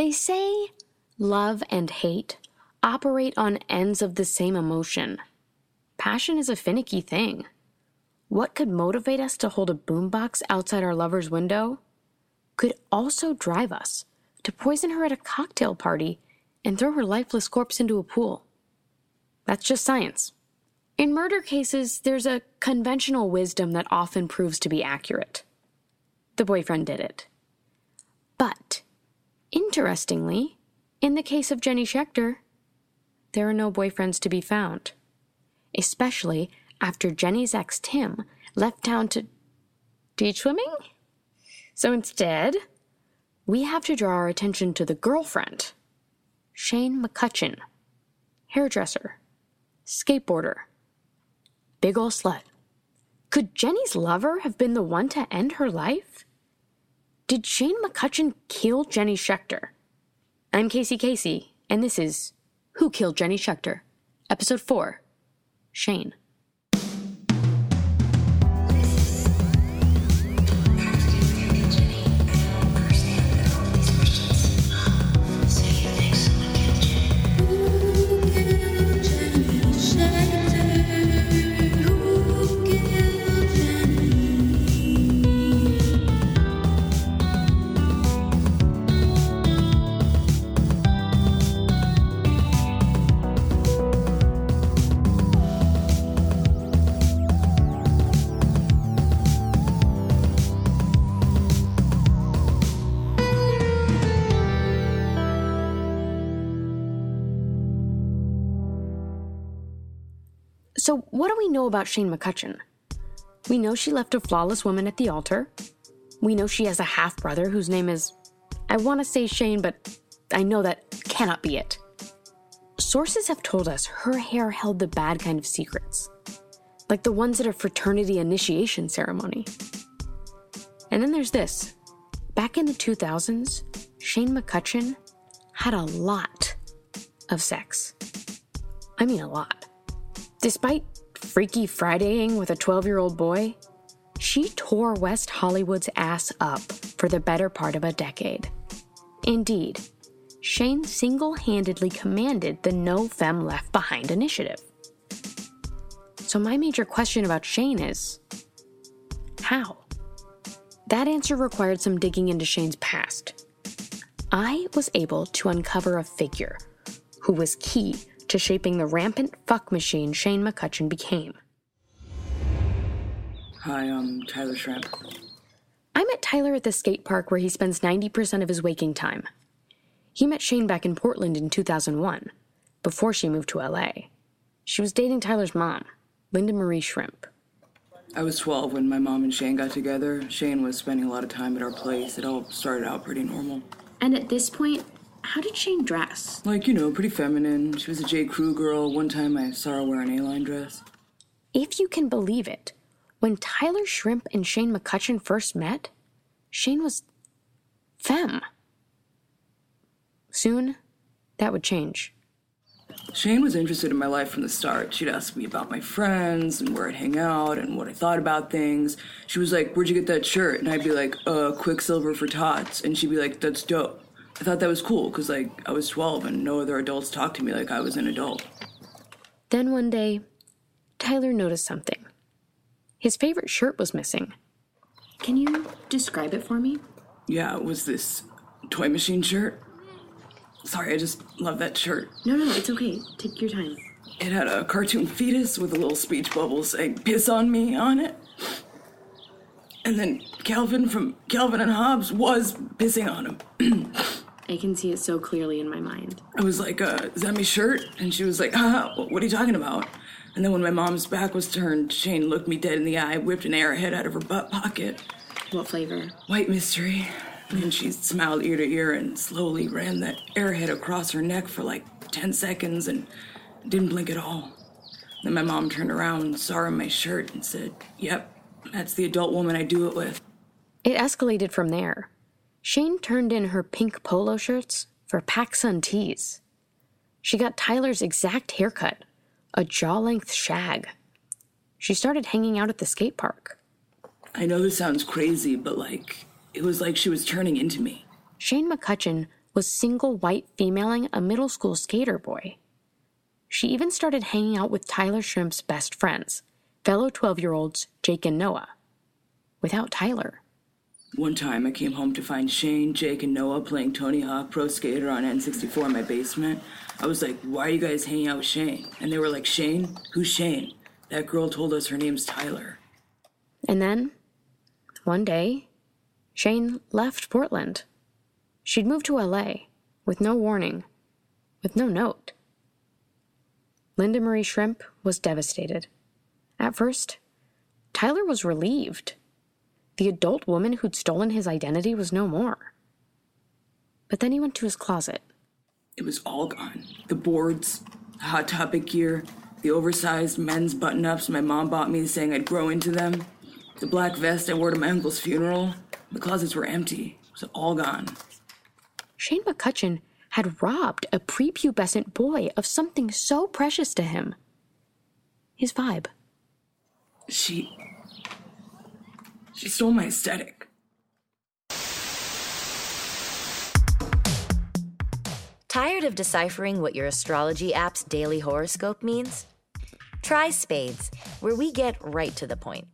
They say love and hate operate on ends of the same emotion. Passion is a finicky thing. What could motivate us to hold a boombox outside our lover's window could also drive us to poison her at a cocktail party and throw her lifeless corpse into a pool. That's just science. In murder cases, there's a conventional wisdom that often proves to be accurate. The boyfriend did it. But, interestingly, in the case of Jenny Schechter, there are no boyfriends to be found, especially after Jenny's ex Tim left town to teach swimming? So instead, we have to draw our attention to the girlfriend, Shane McCutcheon, hairdresser, skateboarder, big ol' slut. Could Jenny's lover have been the one to end her life? Did Shane McCutcheon kill Jenny Schechter? I'm Casey Casey, and this is Who Killed Jenny Schechter? Episode 4 Shane. So, what do we know about Shane McCutcheon? We know she left a flawless woman at the altar. We know she has a half brother whose name is. I want to say Shane, but I know that cannot be it. Sources have told us her hair held the bad kind of secrets, like the ones at a fraternity initiation ceremony. And then there's this. Back in the 2000s, Shane McCutcheon had a lot of sex. I mean, a lot. Despite Freaky Fridaying with a 12 year old boy, she tore West Hollywood's ass up for the better part of a decade. Indeed, Shane single handedly commanded the No Fem Left Behind initiative. So, my major question about Shane is how? That answer required some digging into Shane's past. I was able to uncover a figure who was key to shaping the rampant fuck machine Shane McCutcheon became. Hi, I'm Tyler Shrimp. I met Tyler at the skate park where he spends 90% of his waking time. He met Shane back in Portland in 2001, before she moved to LA. She was dating Tyler's mom, Linda Marie Shrimp. I was 12 when my mom and Shane got together. Shane was spending a lot of time at our place. It all started out pretty normal. And at this point, how did Shane dress? Like, you know, pretty feminine. She was a J. Crew girl. One time I saw her wear an A-line dress. If you can believe it, when Tyler Shrimp and Shane McCutcheon first met, Shane was femme. Soon, that would change. Shane was interested in my life from the start. She'd ask me about my friends and where I'd hang out and what I thought about things. She was like, Where'd you get that shirt? And I'd be like, Uh, Quiksilver for Tots. And she'd be like, That's dope. I thought that was cool because, like, I was 12 and no other adults talked to me like I was an adult. Then one day, Tyler noticed something. His favorite shirt was missing. Can you describe it for me? Yeah, it was this toy machine shirt. Sorry, I just love that shirt. No, no, it's okay. Take your time. It had a cartoon fetus with a little speech bubble saying piss on me on it. And then Calvin from Calvin and Hobbes was pissing on him. I can see it so clearly in my mind. I was like, uh, is that my shirt? And she was like, ah, what are you talking about? And then when my mom's back was turned, Shane looked me dead in the eye, whipped an airhead out of her butt pocket. What flavor? White mystery. And she smiled ear to ear and slowly ran that airhead across her neck for like 10 seconds and didn't blink at all. Then my mom turned around, saw her in my shirt, and said, Yep, that's the adult woman I do it with. It escalated from there. Shane turned in her pink polo shirts for PacSun tees. She got Tyler's exact haircut, a jaw length shag. She started hanging out at the skate park. I know this sounds crazy, but like, it was like she was turning into me. Shane McCutcheon was single white femaling a middle school skater boy. She even started hanging out with Tyler Shrimp's best friends, fellow 12 year olds Jake and Noah, without Tyler. One time I came home to find Shane, Jake, and Noah playing Tony Hawk Pro Skater on N64 in my basement. I was like, why are you guys hanging out with Shane? And they were like, Shane? Who's Shane? That girl told us her name's Tyler. And then, one day, Shane left Portland. She'd moved to LA with no warning, with no note. Linda Marie Shrimp was devastated. At first, Tyler was relieved. The adult woman who'd stolen his identity was no more. But then he went to his closet. It was all gone. The boards, the Hot Topic gear, the oversized men's button ups my mom bought me saying I'd grow into them, the black vest I wore to my uncle's funeral. The closets were empty. It was all gone. Shane McCutcheon had robbed a prepubescent boy of something so precious to him his vibe. She. She stole my aesthetic. Tired of deciphering what your astrology app's daily horoscope means? Try Spades, where we get right to the point.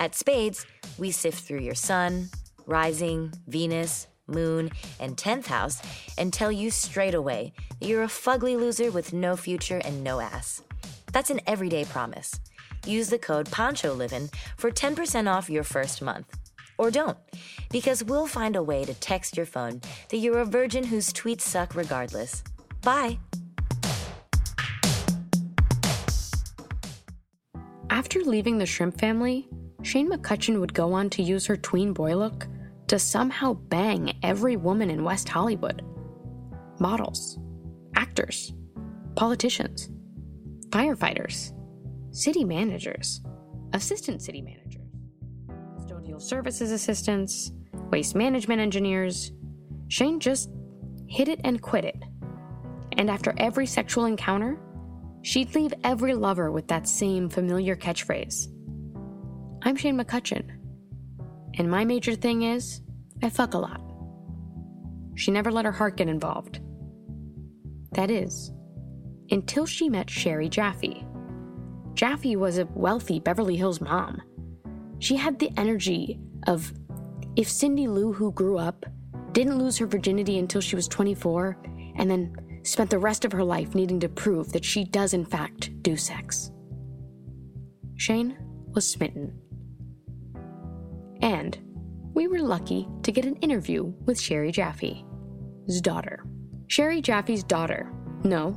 At Spades, we sift through your sun, rising, Venus, moon, and 10th house and tell you straight away that you're a fugly loser with no future and no ass. That's an everyday promise. Use the code PONCHOLIVIN for 10% off your first month. Or don't, because we'll find a way to text your phone that you're a virgin whose tweets suck regardless. Bye. After leaving the shrimp family, Shane McCutcheon would go on to use her tween boy look to somehow bang every woman in West Hollywood models, actors, politicians, firefighters, city managers, assistant city managers, custodial services assistants, waste management engineers. Shane just hit it and quit it. And after every sexual encounter, she'd leave every lover with that same familiar catchphrase I'm Shane McCutcheon. And my major thing is, I fuck a lot. She never let her heart get involved. That is, until she met Cherie Jaffe. Jaffe was a wealthy Beverly Hills mom. She had the energy of if Cindy Lou, who grew up, didn't lose her virginity until she was 24, and then spent the rest of her life needing to prove that she does, in fact, do sex. Shane was smitten. And we were lucky to get an interview with Cherie Jaffe's daughter. Cherie Jaffe's daughter. No,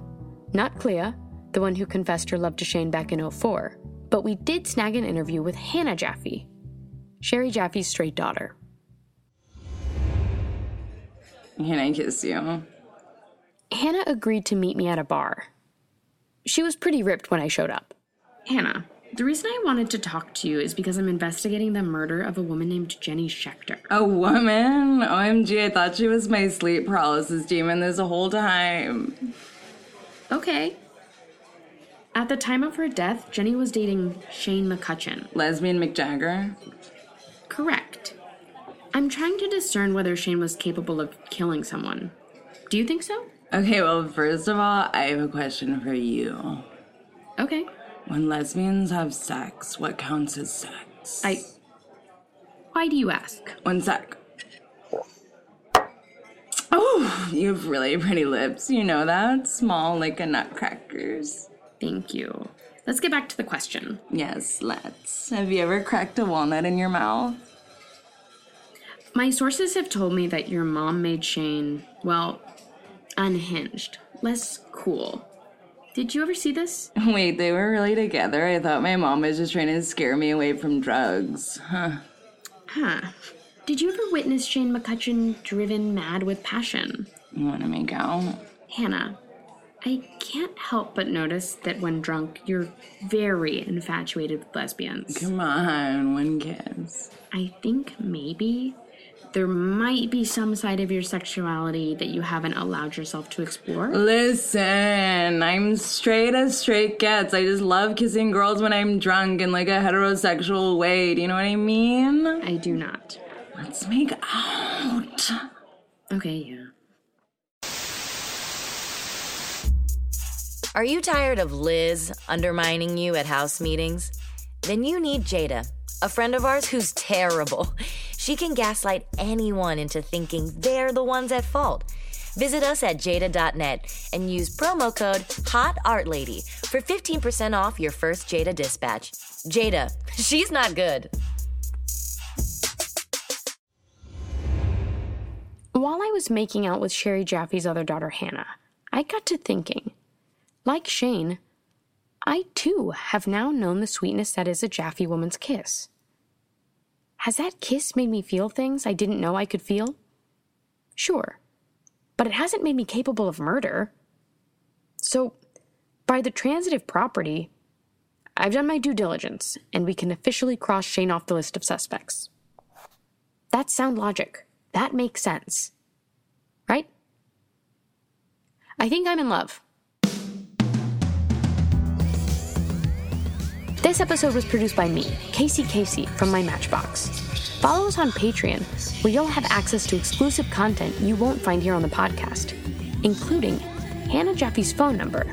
not Clea, the one who confessed her love to Shane back in 04, but we did snag an interview with Hannah Jaffe, Cherie Jaffe's straight daughter. Can I kiss you? Hannah agreed to meet me at a bar. She was pretty ripped when I showed up. Hannah, the reason I wanted to talk to you is because I'm investigating the murder of a woman named Jenny Schechter. A woman? OMG, I thought she was my sleep paralysis demon this whole time. Okay. At the time of her death, Jenny was dating Shane McCutcheon. Lesbian McJagger? Correct. I'm trying to discern whether Shane was capable of killing someone. Do you think so? Okay, well, first of all, I have a question for you. Okay. When lesbians have sex, what counts as sex? I. Why do you ask? One sec. Oh, you have really pretty lips. You know that? Small like a nutcracker's. Thank you. Let's get back to the question. Yes, let's. Have you ever cracked a walnut in your mouth? My sources have told me that your mom made Shane, well, unhinged, less cool. Did you ever see this? Wait, they were really together? I thought my mom was just trying to scare me away from drugs. Huh. Huh. Did you ever witness Shane McCutcheon driven mad with passion? You want to make out? Hannah, I can't help but notice that when drunk, you're very infatuated with lesbians. Come on, one kiss. I think maybe there might be some side of your sexuality that you haven't allowed yourself to explore. Listen, I'm straight as straight gets. I just love kissing girls when I'm drunk in like a heterosexual way. Do you know what I mean? I do not. Let's make out. Okay, yeah. Are you tired of Liz undermining you at house meetings? Then you need Jada, a friend of ours who's terrible. She can gaslight anyone into thinking they're the ones at fault. Visit us at jada.net and use promo code HOTARTLADY for 15% off your first Jada dispatch. Jada, she's not good. While I was making out with Cherie Jaffe's other daughter, Hannah, I got to thinking. Like Shane, I too have now known the sweetness that is a Jaffe woman's kiss. Has that kiss made me feel things I didn't know I could feel? Sure, but it hasn't made me capable of murder. So, by the transitive property, I've done my due diligence, and we can officially cross Shane off the list of suspects. That's sound logic. That makes sense. Right? I think I'm in love. This episode was produced by me, Casey Casey, from my Matchbox. Follow us on Patreon, where you'll have access to exclusive content you won't find here on the podcast, including Hannah Jaffe's phone number.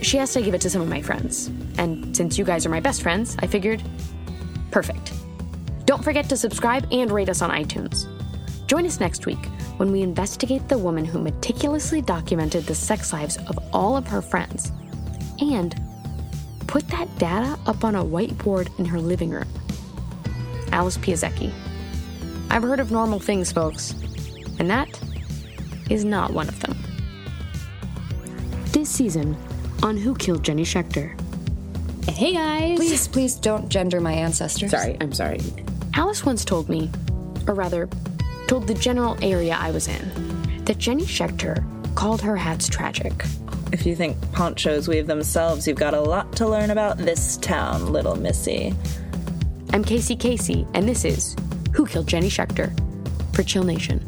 She asked I give it to some of my friends, and since you guys are my best friends, I figured, perfect. Don't forget to subscribe and rate us on iTunes. Join us next week when we investigate the woman who meticulously documented the sex lives of all of her friends and put that data up on a whiteboard in her living room. Alice Pieszecki. I've heard of normal things, folks, and that is not one of them. This season on Who Killed Jenny Schechter. Hey guys! Please, please don't gender my ancestors. Sorry, I'm sorry. Alice once told me, or rather, told the general area I was in, that Jenny Schechter called her hats tragic. If you think ponchos weave themselves, you've got a lot to learn about this town, little missy. I'm Casey Casey, and this is Who Killed Jenny Schechter for Chill Nation.